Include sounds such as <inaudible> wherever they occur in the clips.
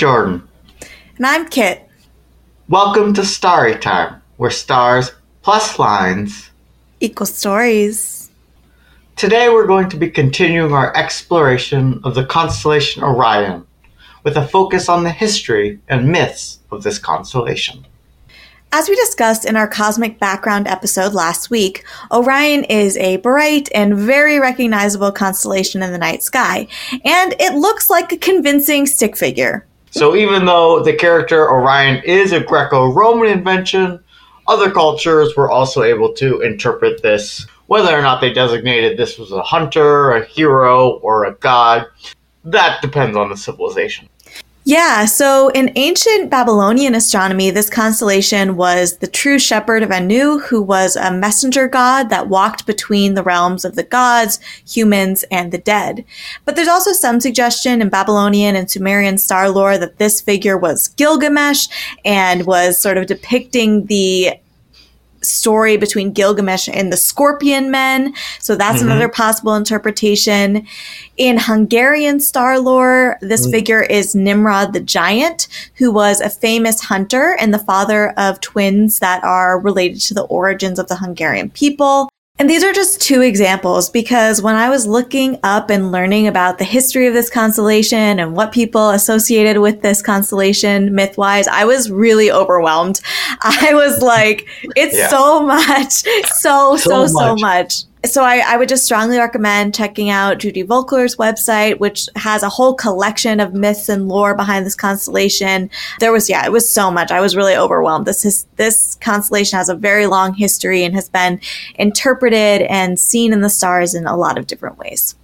Jordan. And I'm Kit. Welcome to Starry Time, where stars plus lines equal stories. Today we're going to be continuing our exploration of the constellation Orion, with a focus on the history and myths of this constellation. As we discussed in our cosmic background episode last week, Orion is a bright and very recognizable constellation in the night sky, and it looks like a convincing stick figure. So, even though the character Orion is a Greco Roman invention, other cultures were also able to interpret this, whether or not they designated this was a hunter, a hero, or a god. That depends on the civilization. Yeah, so in ancient Babylonian astronomy, this constellation was the true shepherd of Anu, who was a messenger god that walked between the realms of the gods, humans, and the dead. But there's also some suggestion in Babylonian and Sumerian star lore that this figure was Gilgamesh and was sort of depicting the story between Gilgamesh and the Scorpion Men. So that's mm-hmm. another possible interpretation. In Hungarian star lore, this mm-hmm. figure is Nimrod the Giant, who was a famous hunter and the father of twins that are related to the origins of the Hungarian people. And these are just two examples because when I was looking up and learning about the history of this constellation and what people associated with this constellation myth wise, I was really overwhelmed. <laughs> I was like, it's yeah. so much, so, so, so, much. so much so I, I, would just strongly recommend checking out Judy Volkler's website, which has a whole collection of myths and lore behind this constellation. There was, yeah, it was so much. I was really overwhelmed. This is, this constellation has a very long history and has been interpreted and seen in the stars in a lot of different ways.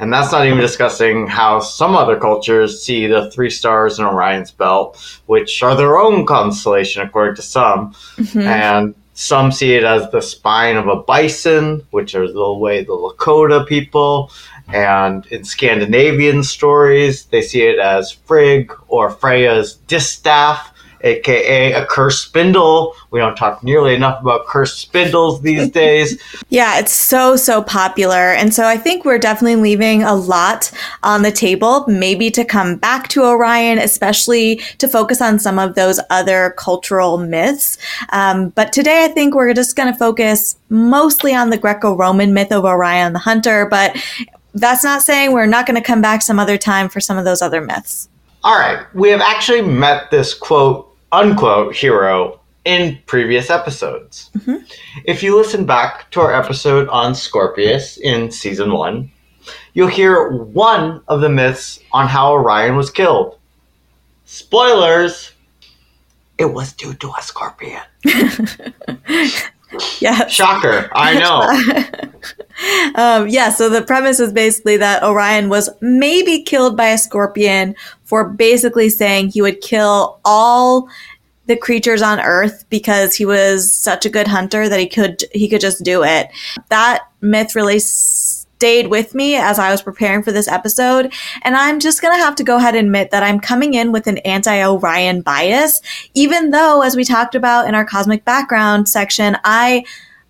And that's not even discussing how some other cultures see the three stars in Orion's belt, which are their own constellation according to some. Mm-hmm. And some see it as the spine of a bison, which is the way the Lakota people, and in Scandinavian stories, they see it as Frigg or Freya's distaff, aka a cursed spindle. We don't talk nearly enough about cursed spindles these <laughs> days. yeah, it's so, so popular. And so I think we're definitely leaving a lot on the table, maybe to come back to Orion, especially to focus on some of those other cultural myths. Um, but today I think we're just going to focus mostly on the Greco Roman myth of Orion the Hunter. But that's not saying we're not going to come back some other time for some of those other myths. All right, we have actually met this quote unquote hero in previous episodes. Mm-hmm. If you listen back to our episode on Scorpius in season one, you'll hear one of the myths on how Orion was killed. Spoilers! It was due to a scorpion. <laughs> yeah. Shocker. I know. <laughs> um, yeah, so the premise is basically that Orion was maybe killed by a scorpion for basically saying he would kill all the creatures on earth because he was such a good hunter that he could he could just do it. That myth really stayed with me as I was preparing for this episode, and I'm just going to have to go ahead and admit that I'm coming in with an anti-Orion bias even though as we talked about in our cosmic background section, I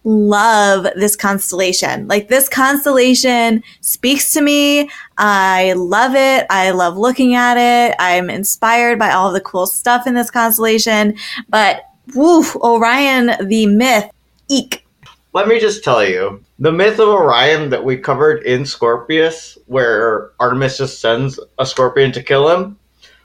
love this constellation. Like this constellation speaks to me. I love it. I love looking at it. I'm inspired by all the cool stuff in this constellation. But woof, Orion, the myth, eek. Let me just tell you, the myth of Orion that we covered in Scorpius, where Artemis just sends a scorpion to kill him,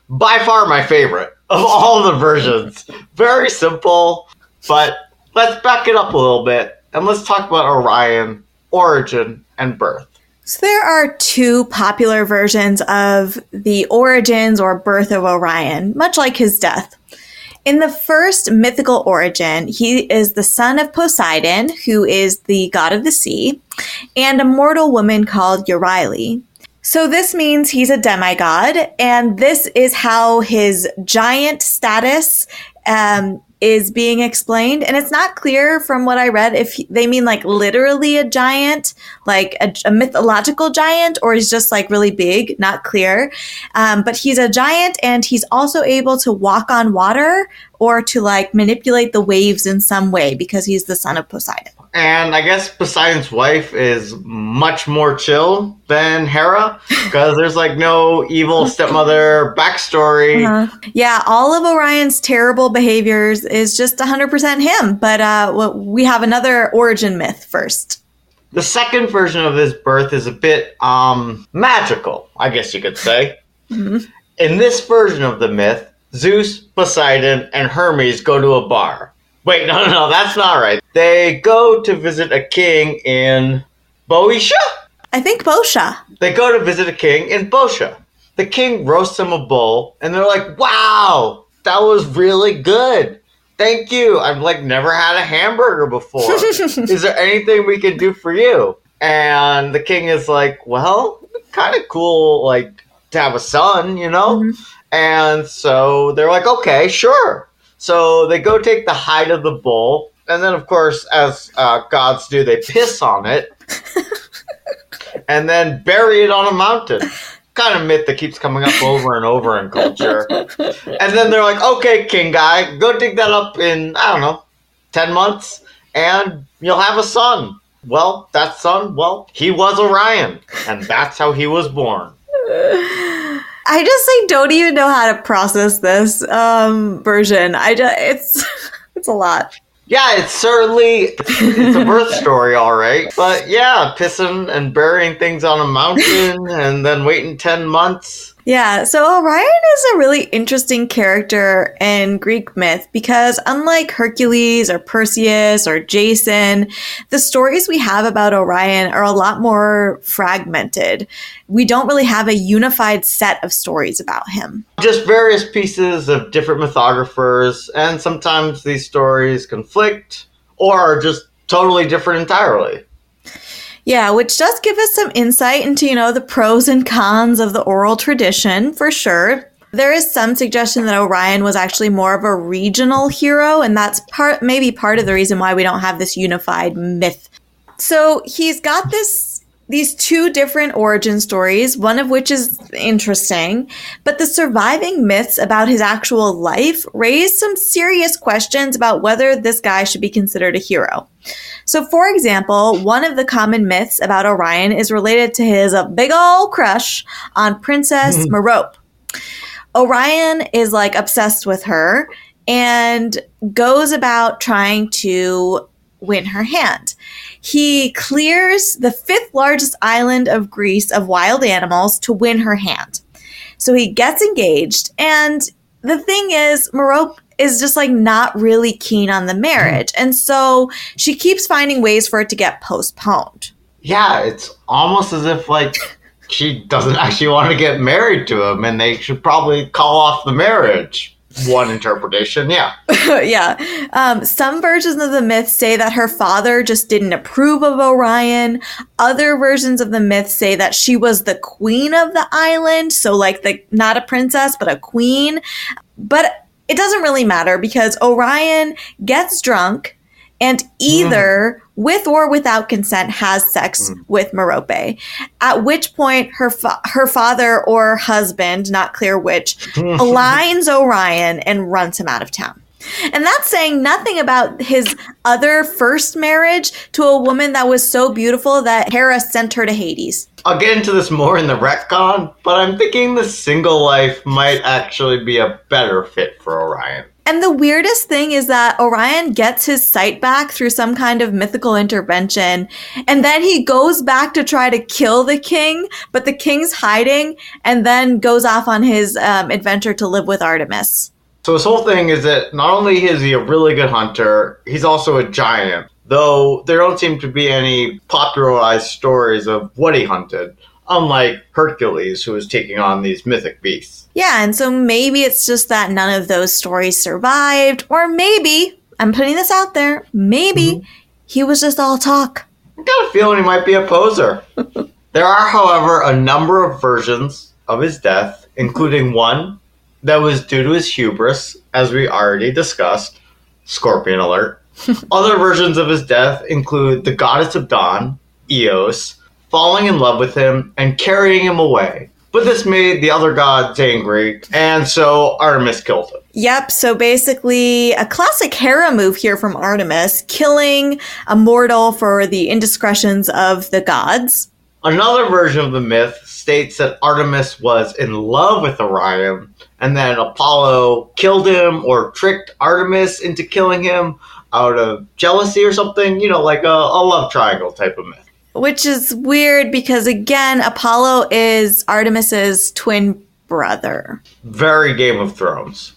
by far my favorite of all the versions. Very simple, but let's back it up a little bit and let's talk about Orion, origin, and birth. So there are two popular versions of the origins or birth of Orion, much like his death. In the first mythical origin, he is the son of Poseidon, who is the god of the sea, and a mortal woman called Euryale. So this means he's a demigod, and this is how his giant status um, is being explained. And it's not clear from what I read if they mean like literally a giant, like a, a mythological giant, or he's just like really big, not clear. Um, but he's a giant and he's also able to walk on water or to like manipulate the waves in some way because he's the son of Poseidon. And I guess Poseidon's wife is much more chill than Hera <laughs> because there's like no evil stepmother backstory. Uh-huh. Yeah, all of Orion's terrible behaviors is just 100% him. But uh, we have another origin myth first. The second version of his birth is a bit um, magical, I guess you could say. <laughs> Mm-hmm. In this version of the myth, Zeus, Poseidon, and Hermes go to a bar. Wait, no, no, no, that's not right. They go to visit a king in Boeotia? I think Bosha. They go to visit a king in Bosha. The king roasts them a bull, and they're like, "Wow, that was really good. Thank you. I've like never had a hamburger before. <laughs> is there anything we can do for you?" And the king is like, "Well, kind of cool, like to have a son, you know." Mm-hmm. And so they're like, "Okay, sure." So they go take the hide of the bull, and then, of course, as uh, gods do, they piss on it <laughs> and then bury it on a mountain. Kind of myth that keeps coming up over and over in culture. And then they're like, okay, king guy, go dig that up in, I don't know, 10 months, and you'll have a son. Well, that son, well, he was Orion, and that's how he was born. <laughs> I just like don't even know how to process this um, version. I just it's <laughs> it's a lot. Yeah, it's certainly it's a birth <laughs> story, all right. But yeah, pissing and burying things on a mountain and then waiting ten months. Yeah, so Orion is a really interesting character in Greek myth because unlike Hercules or Perseus or Jason, the stories we have about Orion are a lot more fragmented. We don't really have a unified set of stories about him. Just various pieces of different mythographers, and sometimes these stories conflict or are just totally different entirely. Yeah, which does give us some insight into, you know, the pros and cons of the oral tradition for sure. There is some suggestion that Orion was actually more of a regional hero, and that's part maybe part of the reason why we don't have this unified myth. So he's got this these two different origin stories, one of which is interesting, but the surviving myths about his actual life raise some serious questions about whether this guy should be considered a hero. So, for example, one of the common myths about Orion is related to his big ol' crush on Princess. Mm-hmm. Merope. Orion is like obsessed with her and goes about trying to win her hand. He clears the fifth largest island of Greece of wild animals to win her hand. So he gets engaged, and the thing is, Merope is just like not really keen on the marriage. And so she keeps finding ways for it to get postponed. Yeah, it's almost as if like she doesn't <laughs> actually want to get married to him and they should probably call off the marriage one interpretation, yeah. <laughs> yeah. Um, some versions of the myth say that her father just didn't approve of Orion. Other versions of the myth say that she was the queen of the island. So, like, the not a princess, but a queen. But it doesn't really matter because Orion gets drunk and either mm. With or without consent has sex mm. with Merope. At which point her fa- her father or husband, not clear which, <laughs> aligns Orion and runs him out of town. And that's saying nothing about his other first marriage to a woman that was so beautiful that Hera sent her to Hades. I'll get into this more in the retcon, but I'm thinking the single life might actually be a better fit for Orion. And the weirdest thing is that Orion gets his sight back through some kind of mythical intervention. And then he goes back to try to kill the king, but the king's hiding and then goes off on his um, adventure to live with Artemis. So his whole thing is that not only is he a really good hunter, he's also a giant. Though there don't seem to be any popularized stories of what he hunted unlike Hercules, who was taking on these mythic beasts. Yeah, and so maybe it's just that none of those stories survived, or maybe, I'm putting this out there, maybe mm-hmm. he was just all talk. I got a feeling he might be a poser. <laughs> there are, however, a number of versions of his death, including one that was due to his hubris, as we already discussed. Scorpion alert. <laughs> Other versions of his death include the goddess of dawn, Eos, falling in love with him and carrying him away, But this made the other gods angry, and so Artemis killed him. Yep, so basically a classic Hera move here from Artemis, killing a mortal for the indiscretions of the gods. Another version of the myth states that Artemis was in love with Orion, and then Apollo killed him or tricked Artemis into killing him out of jealousy or something, you know, like a, a love triangle type of myth. Which is weird because, again, Apollo is Artemis's twin brother. Very Game of Thrones.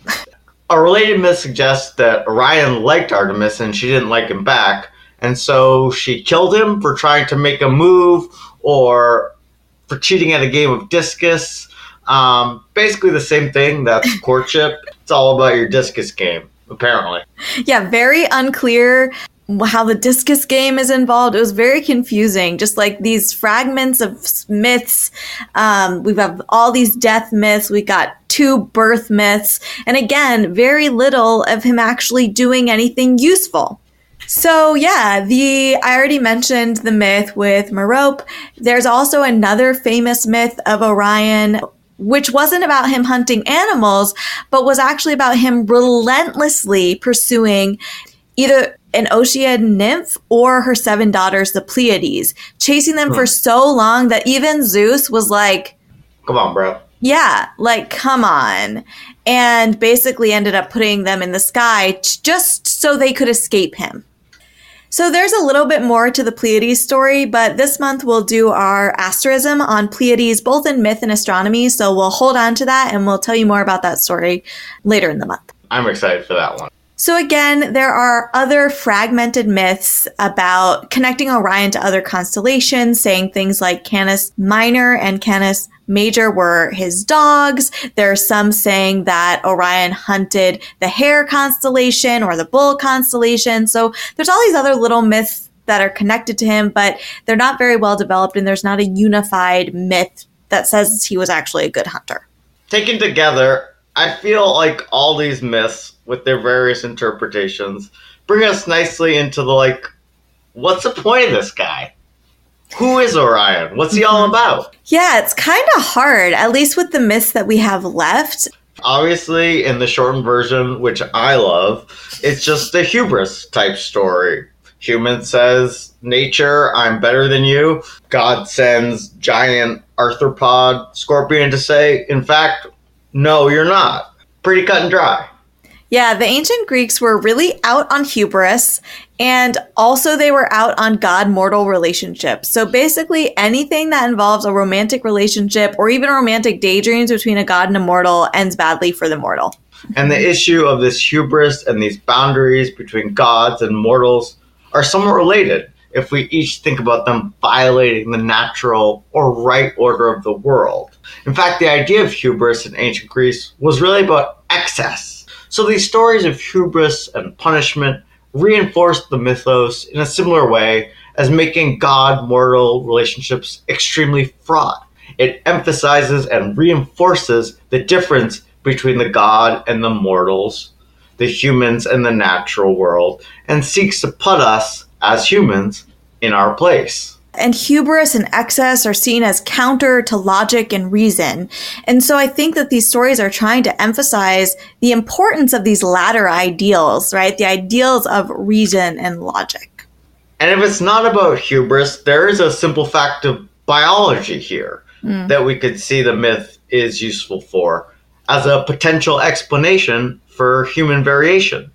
a related myth suggests that Orion liked Artemis and she didn't like him back, and so she killed him for trying to make a move or for cheating at a game of discus. Um, basically, the same thing. That's courtship. it's all about your discus game, apparently. Yeah, very unclear how the discus game is involved. It was very confusing. Just like these fragments of myths. Um, we have all these death myths. We got two birth myths. And again, very little of him actually doing anything useful. So yeah, the I already mentioned the myth with Merope. There's also another famous myth of Orion which wasn't about him hunting animals, but was actually about him relentlessly pursuing either an Ocean nymph or her seven daughters, the Pleiades, chasing them hmm. for so long that even Zeus was like, Come on, bro. Yeah, like, come on. And basically ended up putting them in the sky just so they could escape him. So there's a little bit more to the Pleiades story, but this month we'll do our asterism on Pleiades, both in myth and astronomy. So we'll hold on to that and we'll tell you more about that story later in the month. I'm excited for that one. So again, there are other fragmented myths about connecting Orion to other constellations, saying things like Canis Minor and Canis Major were his dogs. There are some saying that Orion hunted the hare constellation or the bull constellation. So there's all these other little myths that are connected to him, but they're not very well developed and there's not a unified myth that says he was actually a good hunter. Taken together, I feel like all these myths with their various interpretations bring us nicely into the like what's the point of this guy? Who is orion? What's he all mm-hmm. about? Yeah it's kind of hard at least with the myths that we have left. Obviously in the shortened version which i love it's just a hubris type story. Human says nature i'm better than you. God sends giant arthropod scorpion to say in fact no you're not pretty cut and dry yeah, the ancient Greeks were really out on hubris and also they were out on god mortal relationships. So basically, anything that involves a romantic relationship or even romantic daydreams between a god and a mortal ends badly for the mortal. And the issue of this hubris and these boundaries between gods and mortals are somewhat related if we each think about them violating the natural or right order of the world. In fact, the idea of hubris in ancient Greece was really about excess so these stories of hubris and punishment reinforce the mythos in a similar way as making God mortal relationships extremely fraught. It emphasizes and reinforces the difference between the God and the mortals, the humans and the natural world, and seeks to put us, as humans, in our place and hubris and excess are seen as counter to logic and reason. And so I think that these stories are trying to emphasize the importance of these latter ideals, right? The ideals of reason and logic. And if it's not about hubris, there is a simple fact of biology here mm. that we could see the myth is useful for as a potential explanation for human variation.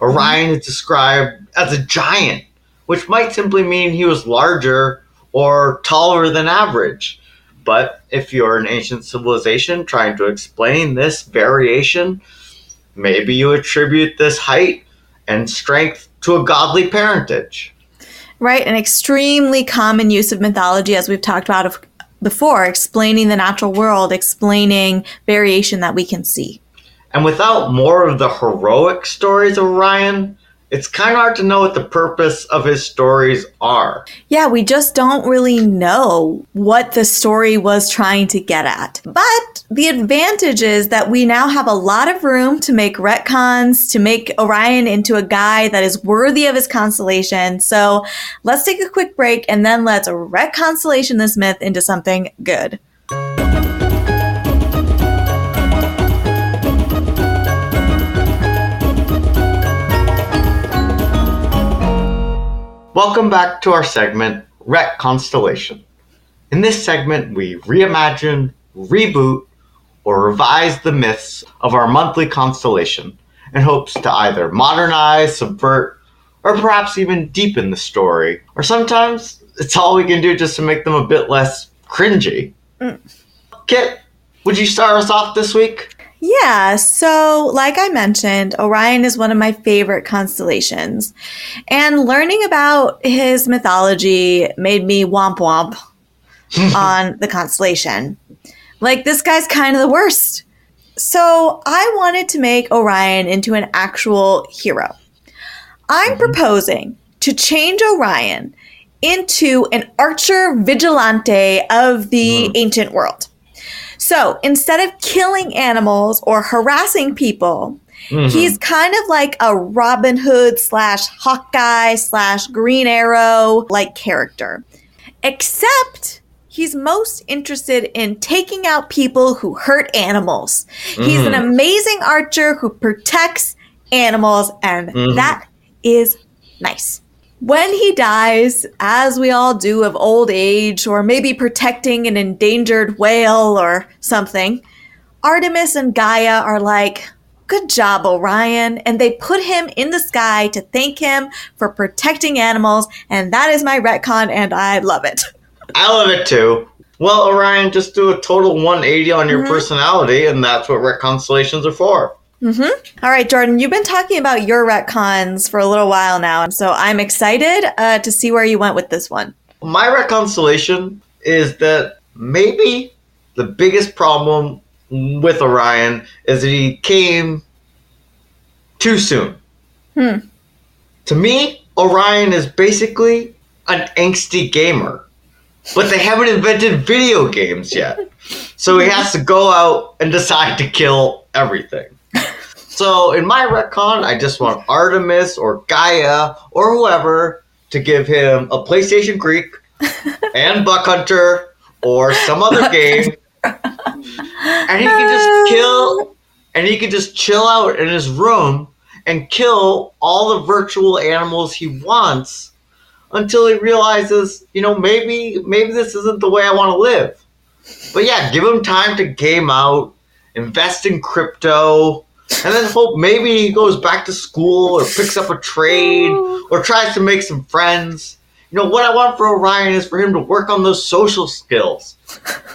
Orion mm. is described as a giant which might simply mean he was larger or taller than average. But if you're an ancient civilization trying to explain this variation, maybe you attribute this height and strength to a godly parentage. Right, an extremely common use of mythology, as we've talked about before, explaining the natural world, explaining variation that we can see. And without more of the heroic stories of Orion, it's kind of hard to know what the purpose of his stories are. Yeah, we just don't really know what the story was trying to get at. But the advantage is that we now have a lot of room to make retcons, to make Orion into a guy that is worthy of his constellation. So let's take a quick break and then let's retconstellation this myth into something good. Welcome back to our segment, Ret Constellation. In this segment, we reimagine, reboot, or revise the myths of our monthly constellation in hopes to either modernize, subvert, or perhaps even deepen the story. Or sometimes it's all we can do just to make them a bit less cringy. Mm. Kit, would you start us off this week? Yeah, so like I mentioned, Orion is one of my favorite constellations. And learning about his mythology made me womp womp <laughs> on the constellation. Like, this guy's kind of the worst. So I wanted to make Orion into an actual hero. I'm mm-hmm. proposing to change Orion into an archer vigilante of the mm. ancient world. So instead of killing animals or harassing people, mm-hmm. he's kind of like a Robin Hood slash Hawkeye slash Green Arrow like character. Except he's most interested in taking out people who hurt animals. Mm. He's an mm. amazing archer who protects animals, and mm. that is nice when he dies, as we all do of old age, or maybe protecting an endangered whale or something, Artemis and Gaia are like, Good job, Orion. And they put him in the sky to thank him for protecting animals. And that is my retcon, and I love it. <laughs> I love it too. Well, Orion, just do a total 180 on your mm-hmm. personality, and that's what reconstellations are for. Mm-hmm. All right, Jordan, you've been talking about your retcons for a little while now, and so I'm excited uh, to see where you went with this one. My reconciliation is that maybe the biggest problem with Orion is that he came too soon. Hmm. To me, Orion is basically an angsty gamer, but they haven't invented video games yet. So he has to go out and decide to kill everything. So in my retcon, I just want Artemis or Gaia or whoever to give him a PlayStation Greek <laughs> and Buck Hunter or some other game, and he can just <laughs> kill, and he can just chill out in his room and kill all the virtual animals he wants until he realizes, you know, maybe maybe this isn't the way I want to live. But yeah, give him time to game out, invest in crypto, and then hope maybe he goes back to school or picks up a trade or tries to make some friends. You know, what I want for Orion is for him to work on those social skills,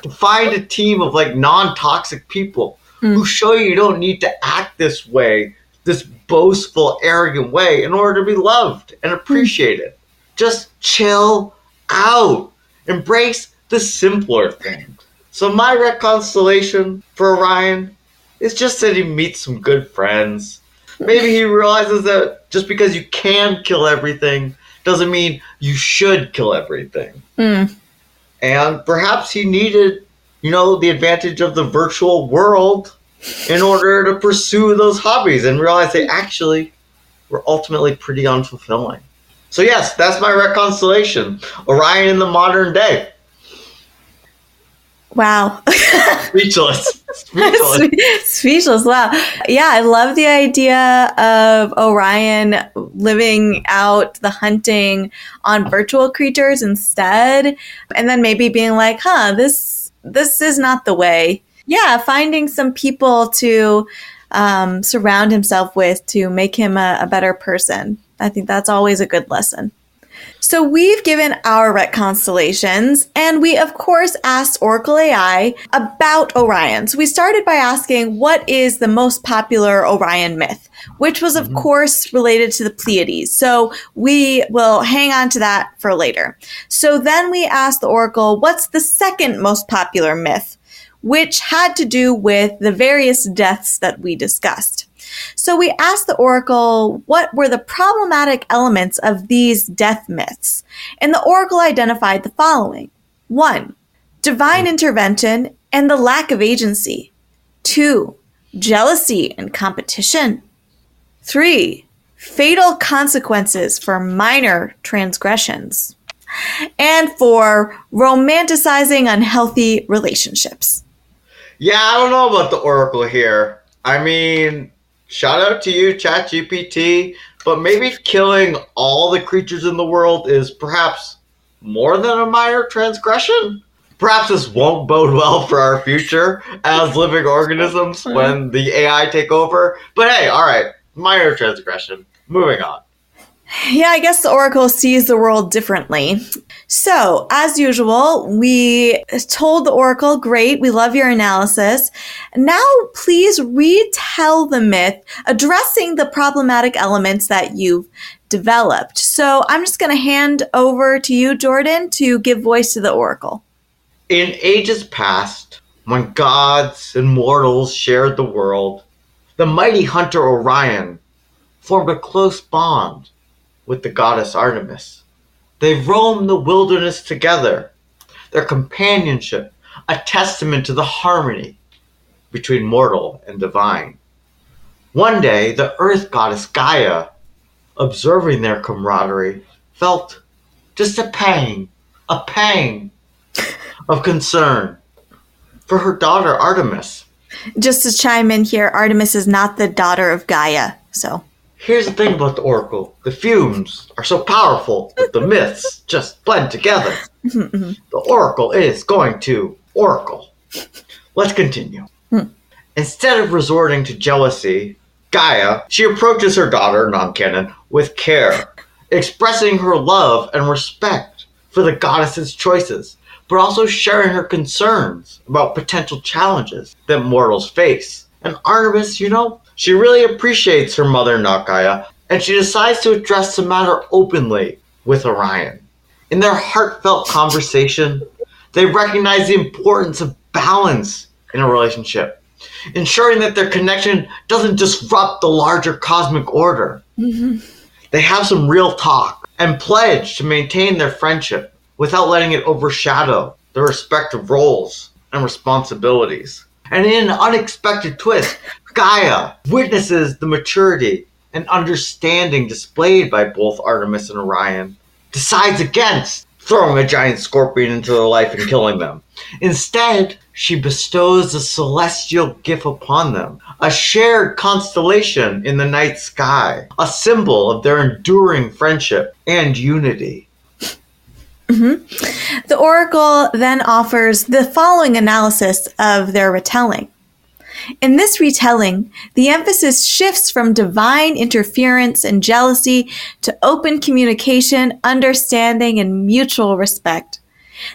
to find a team of like non toxic people mm. who show you you don't need to act this way, this boastful, arrogant way in order to be loved and appreciated. Mm. Just chill out, embrace the simpler things. So, my reconciliation for Orion it's just that he meets some good friends. Maybe he realizes that just because you can kill everything doesn't mean you should kill everything. Mm. And perhaps he needed, you know, the advantage of the virtual world in order to pursue those hobbies and realize they actually were ultimately pretty unfulfilling. So, yes, that's my reconstellation Orion in the modern day. Wow. Speechless. Speechless. Speechless. Wow. Yeah, I love the idea of Orion living out the hunting on virtual creatures instead. And then maybe being like, huh, this this is not the way. Yeah, finding some people to um, surround himself with to make him a, a better person. I think that's always a good lesson. So we've given our ret constellations, and we of course asked Oracle AI about Orion. So we started by asking what is the most popular Orion myth, which was of mm-hmm. course related to the Pleiades. So we will hang on to that for later. So then we asked the Oracle, what's the second most popular myth? Which had to do with the various deaths that we discussed. So we asked the oracle what were the problematic elements of these death myths, and the oracle identified the following. 1. Divine intervention and the lack of agency. 2. Jealousy and competition. 3. Fatal consequences for minor transgressions. And 4. Romanticizing unhealthy relationships. Yeah, I don't know about the oracle here. I mean, shout out to you, ChatGPT. But maybe killing all the creatures in the world is perhaps more than a minor transgression? Perhaps this won't bode well for our future as living organisms when the AI take over. But hey, all right, minor transgression. Moving on. Yeah, I guess the Oracle sees the world differently. So, as usual, we told the Oracle, great, we love your analysis. Now, please retell the myth, addressing the problematic elements that you've developed. So, I'm just going to hand over to you, Jordan, to give voice to the Oracle. In ages past, when gods and mortals shared the world, the mighty hunter Orion formed a close bond with the goddess Artemis. They roamed the wilderness together, their companionship a testament to the harmony between mortal and divine. One day, the earth goddess Gaia, observing their camaraderie, felt just a pang, a pang of concern for her daughter Artemis. Just to chime in here, Artemis is not the daughter of Gaia, so Here's the thing about the Oracle the fumes are so powerful that the myths just blend together. <laughs> the Oracle is going to Oracle. Let's continue. Hmm. Instead of resorting to jealousy, Gaia, she approaches her daughter, non canon, with care, expressing her love and respect for the goddess's choices, but also sharing her concerns about potential challenges that mortals face. And Artemis, you know, she really appreciates her mother, Nakaya, and she decides to address the matter openly with Orion. In their heartfelt conversation, they recognize the importance of balance in a relationship, ensuring that their connection doesn't disrupt the larger cosmic order. Mm-hmm. They have some real talk and pledge to maintain their friendship without letting it overshadow their respective roles and responsibilities. And in an unexpected twist, Gaia witnesses the maturity and understanding displayed by both Artemis and Orion, decides against throwing a giant scorpion into their life and killing them. Instead, she bestows a celestial gift upon them, a shared constellation in the night sky, a symbol of their enduring friendship and unity. Mm-hmm. The Oracle then offers the following analysis of their retelling. In this retelling, the emphasis shifts from divine interference and jealousy to open communication, understanding, and mutual respect.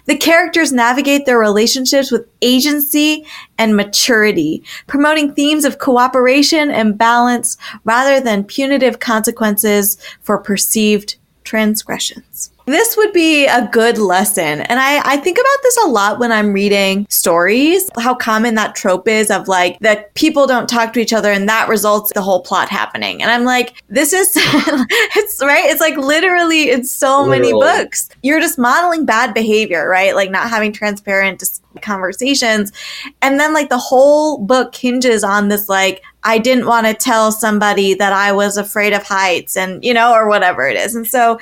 The characters navigate their relationships with agency and maturity, promoting themes of cooperation and balance rather than punitive consequences for perceived transgressions. This would be a good lesson. And I, I think about this a lot when I'm reading stories, how common that trope is of like that people don't talk to each other and that results the whole plot happening. And I'm like, this is, <laughs> it's right. It's like literally in so many books. You're just modeling bad behavior, right? Like not having transparent dis- conversations. And then like the whole book hinges on this like, I didn't want to tell somebody that I was afraid of heights and, you know, or whatever it is. And so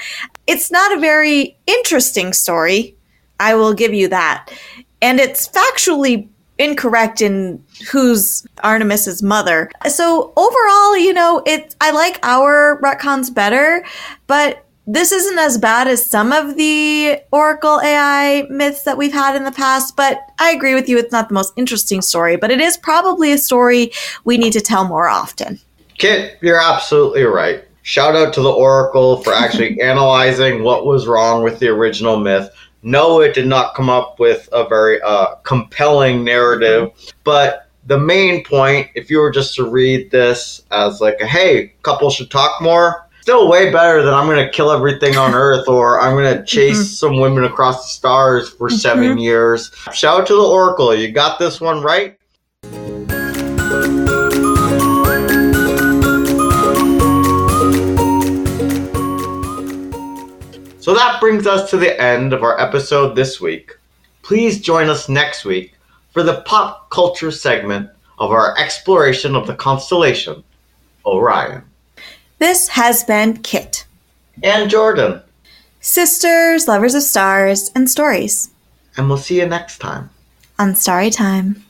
it's not a very interesting story. I will give you that. And it's factually incorrect in who's Artemis's mother. So overall, you know, it I like our retcons better, but this isn't as bad as some of the Oracle AI myths that we've had in the past, but I agree with you. It's not the most interesting story, but it is probably a story we need to tell more often. Kit, you're absolutely right. Shout out to the Oracle for actually <laughs> analyzing what was wrong with the original myth. No, it did not come up with a very uh, compelling narrative, but the main point, if you were just to read this as like, a, hey, couple should talk more, still way better than I'm going to kill everything on <laughs> Earth or I'm going to mm-hmm. chase some women across the stars for mm-hmm. seven years. Shout out to the Oracle. You got this one right. So that brings us to the end of our episode this week. Please join us next week for the pop culture segment of our exploration of the constellation Orion. This has been Kit. And Jordan. Sisters, lovers of stars, and stories And we'll see you next time. on Starry Time.